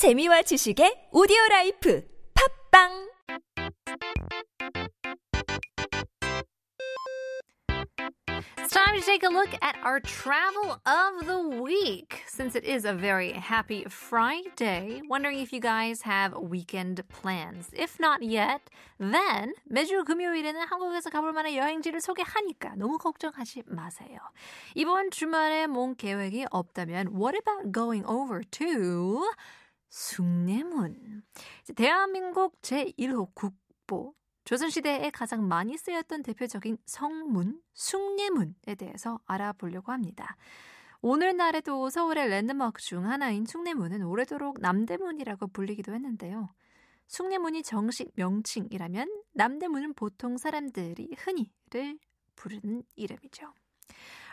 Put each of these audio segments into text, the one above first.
재미와 지식의 오디오 라이프 팝빵 It's time to take a look at our travel of the week. Since it is a very happy Friday, wondering if you guys have weekend plans. If not yet, then 매주 금요일에는 한국에서 가볼 만한 여행지를 소개하니까 너무 걱정하지 마세요. 이번 주말에 뭔 계획이 없다면 what about going over to 숭례문? 대한민국 제1호 국보 조선시대에 가장 많이 쓰였던 대표적인 성문, 숭례문에 대해서 알아보려고 합니다. 오늘날에도 서울의 랜드마크 중 하나인 숭례문은 오래도록 남대문이라고 불리기도 했는데요. 숭례문이 정식 명칭이라면 남대문은 보통 사람들이 흔히를 부르는 이름이죠.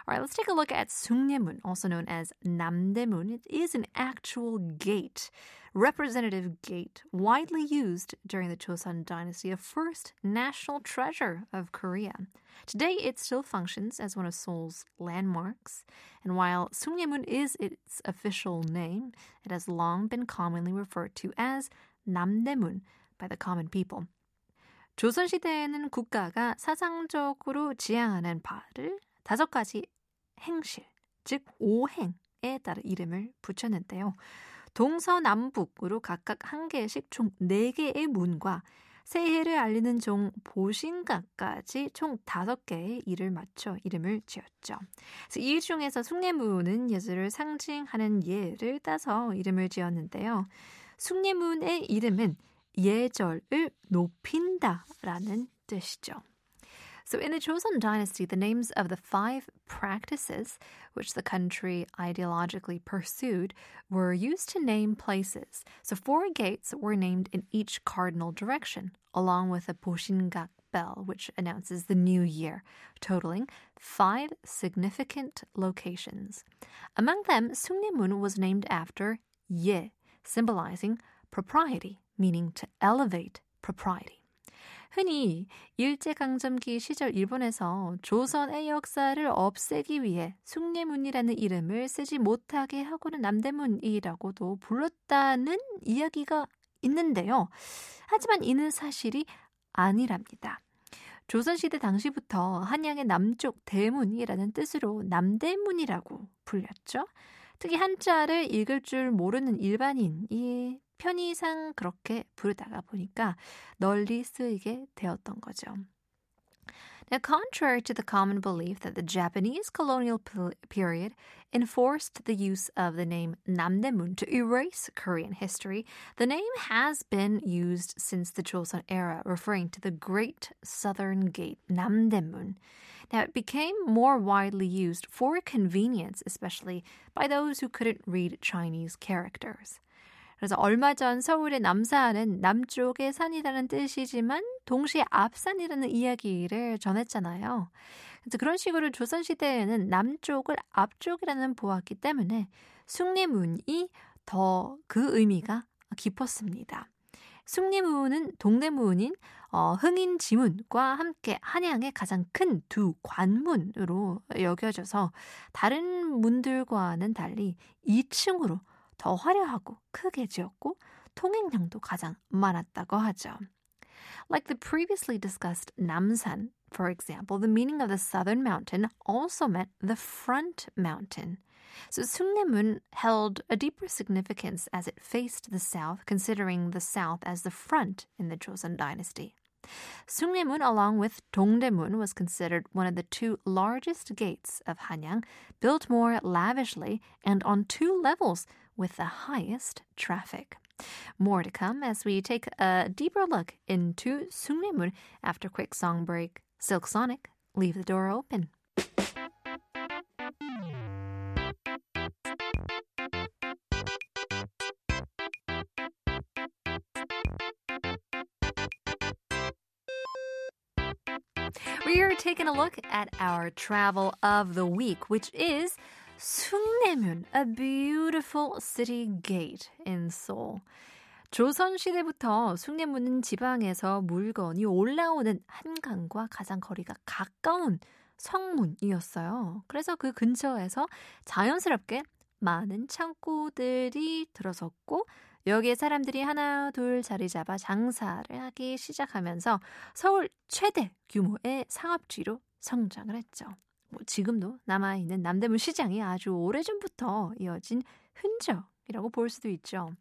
Alright, let's take a look at 숭례문, also known as Namdaemun. It is an actual gate, representative gate, widely used during the Joseon dynasty, a first national treasure of Korea. Today, it still functions as one of Seoul's landmarks, and while 숭례문 is its official name, it has long been commonly referred to as Namdaemun by the common people. 조선시대에는 국가가 사상적으로 지향하는 바를 다섯 가지 행실, 즉 오행에 따라 이름을 붙였는데요. 동서남북으로 각각 한 개씩 총 4개의 문과 새해를 알리는 종 보신각까지 총 5개의 일을 맞춰 이름을 지었죠. 그래서 이 중에서 숭례문은 예술을 상징하는 예를 따서 이름을 지었는데요. 숭례문의 이름은 예절을 높인다라는 뜻이죠. So, in the Joseon dynasty, the names of the five practices which the country ideologically pursued were used to name places. So, four gates were named in each cardinal direction, along with a Boshingak bell, which announces the new year, totaling five significant locations. Among them, Sungnimun was named after Ye, symbolizing propriety, meaning to elevate propriety. 흔히 일제강점기 시절 일본에서 조선의 역사를 없애기 위해 숭례문이라는 이름을 쓰지 못하게 하고는 남대문이라고도 불렀다는 이야기가 있는데요. 하지만 이는 사실이 아니랍니다. 조선시대 당시부터 한양의 남쪽 대문이라는 뜻으로 남대문이라고 불렸죠. 특히 한자를 읽을 줄 모르는 일반인이 편의상 그렇게 부르다가 보니까 널리 쓰이게 되었던 거죠. Now, contrary to the common belief that the Japanese colonial period enforced the use of the name Namdaemun to erase Korean history, the name has been used since the Joseon era, referring to the Great Southern Gate, Namdaemun. Now, it became more widely used for convenience, especially by those who couldn't read Chinese characters. 그래서 얼마 전 서울의 남산은 남쪽의 산이라는 뜻이지만 동시에 앞산이라는 이야기를 전했잖아요. 그래서 그런 식으로 조선시대에는 남쪽을 앞쪽이라는 보았기 때문에 숭례문이 더 그 의미가 깊었습니다. 숭례문은 동대문인 어, 흥인지문과 함께 한양의 가장 큰 두 관문으로 여겨져서 다른 문들과는 달리 2층으로 더 화려하고 크게 지었고 통행량도 가장 많았다고 하죠. Like the previously discussed Namsan, for example, the meaning of the southern mountain also meant the front mountain. So Sungnemun held a deeper significance as it faced the south, considering the south as the front in the Joseon dynasty. Sungnemun, along with Dongdaemun, was considered one of the two largest gates of Hanyang, built more lavishly and on two levels with the highest traffic. More to come as we take a deeper look into Sungnemun after quick song break. Silk Sonic, leave the door open. We are taking a look at our travel of the week, which is 숭례문, a beautiful city gate in Seoul. 조선 시대부터 숭례문은 지방에서 물건이 올라오는 한강과 가장 거리가 가까운 성문이었어요. 그래서 그 근처에서 자연스럽게 많은 창고들이 들어섰고 여기에 사람들이 하나 둘 자리 잡아 장사를 하기 시작하면서 서울 최대 규모의 상업지로 성장을 했죠. 뭐 지금도 남아있는 남대문 시장이 아주 오래전부터 이어진 흔적이라고 볼 수도 있죠.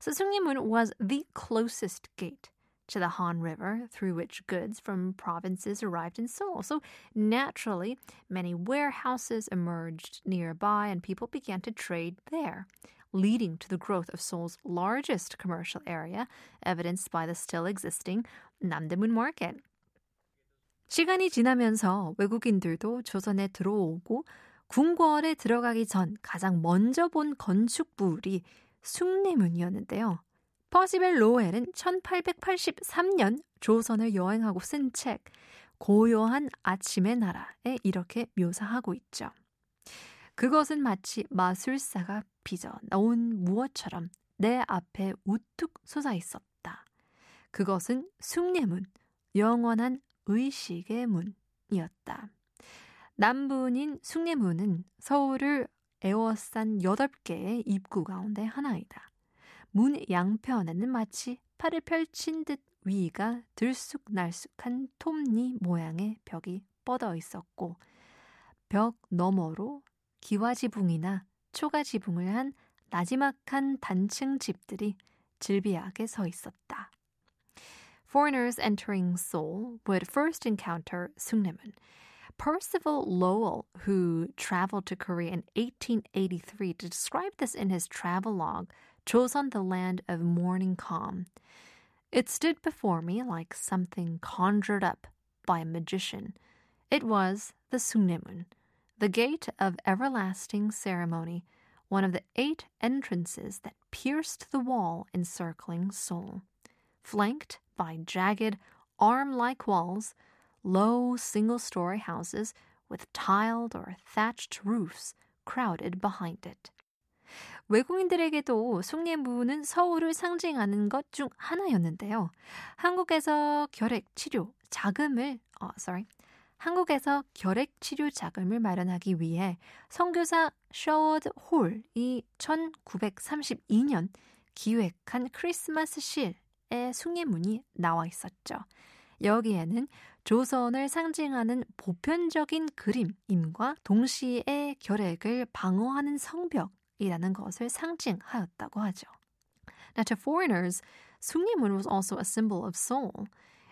So Sungnimun was the closest gate to the Han River through which goods from provinces arrived in Seoul. So naturally, many warehouses emerged nearby and people began to trade there, leading to the growth of Seoul's largest commercial area, evidenced by the still existing Namdaemun Market. 시간이 지나면서 외국인들도 조선에 들어오고 궁궐에 들어가기 전 가장 먼저 본 건축물이 숭례문이었는데요. 퍼시벨 로웰은 1883년 조선을 여행하고 쓴 책 고요한 아침의 나라에 이렇게 묘사하고 있죠. 그것은 마치 마술사가 빚어 넣은 무엇처럼 내 앞에 우뚝 솟아 있었다. 그것은 숭례문, 영원한 의식의 문이었다. 남분인 숭례문은 서울을 에워싼 8개의 입구 가운데 하나이다. 문 양편에는 마치 팔을 펼친 듯 위가 들쑥날쑥한 톱니 모양의 벽이 뻗어 있었고 벽 너머로 기와지붕이나 초가지붕을 한 나지막한 단층 집들이 질비하게 서 있었다. Foreigners entering Seoul would first encounter Sungnemun. Percival Lowell, who traveled to Korea in 1883, described this in his travelogue, Joseon, the land of morning calm. It stood before me like something conjured up by a magician. It was the Sungnemun, the gate of everlasting ceremony, one of the eight entrances that pierced the wall encircling Seoul. Flanked by jagged, arm like walls, low single story houses with tiled or thatched roofs crowded behind it. 외국인들에게도 숭례문은 서울을 상징하는 것 중 하나였는데요. 한국에서 결핵 치료 자금을 어, sorry. 한국에서 결핵 치료 자금을 마련하기 위해 선교사 셔워드 홀이 1932년 기획한 크리스마스 실 의 숭례문이 나와 있었죠. 여기에는 조선을 상징하는 보편적인 그림임과 동시에 결핵을 방어하는 성벽이라는 것을 상징하였다고 하죠. Now, to foreigners, Sungnimun was also a symbol of Seoul.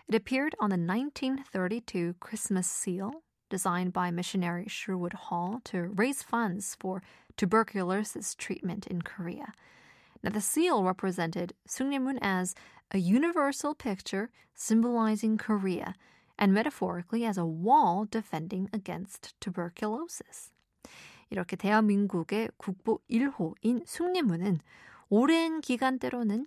It appeared on the 1932 Christmas seal, designed by missionary Sherwood Hall to raise funds for tuberculosis treatment in Korea. Now, the seal represented Sungnimun as a universal picture symbolizing Korea and metaphorically as a wall defending against tuberculosis. 이렇게 대한민국의 국보 1호인 숭례문은 오랜 기간 때로는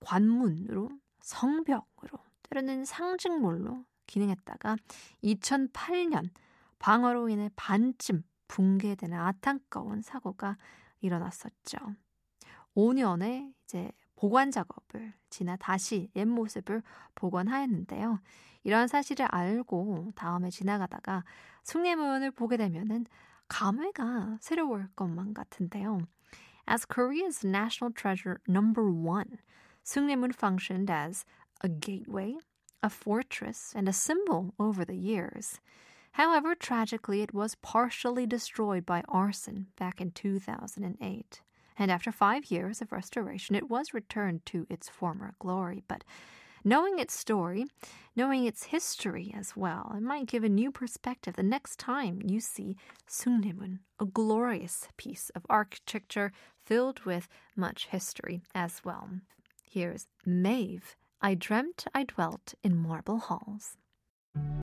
관문으로 성벽으로 때로는 상징물로 기능했다가 2008년 방어로 인해 반쯤 붕괴되는 안타까운 사고가 일어났었죠. 5년의 이제 보관 작업을 지나 다시 옛 모습을 복원하였는데요. 이런 사실을 알고 다음에 지나가다가 숭례문을 보게 되면은 감회가 새로울 것만 같은데요. As Korea's national treasure number one, Sungnemun functioned as a gateway, a fortress, and a symbol over the years. However, tragically, it was partially destroyed by arson back in 2008. And after five years of restoration, it was returned to its former glory. But knowing its story, knowing its history as well, it might give a new perspective the next time you see Sungnemun, a glorious piece of architecture filled with much history as well. Here's Maeve. I dreamt I dwelt in marble halls.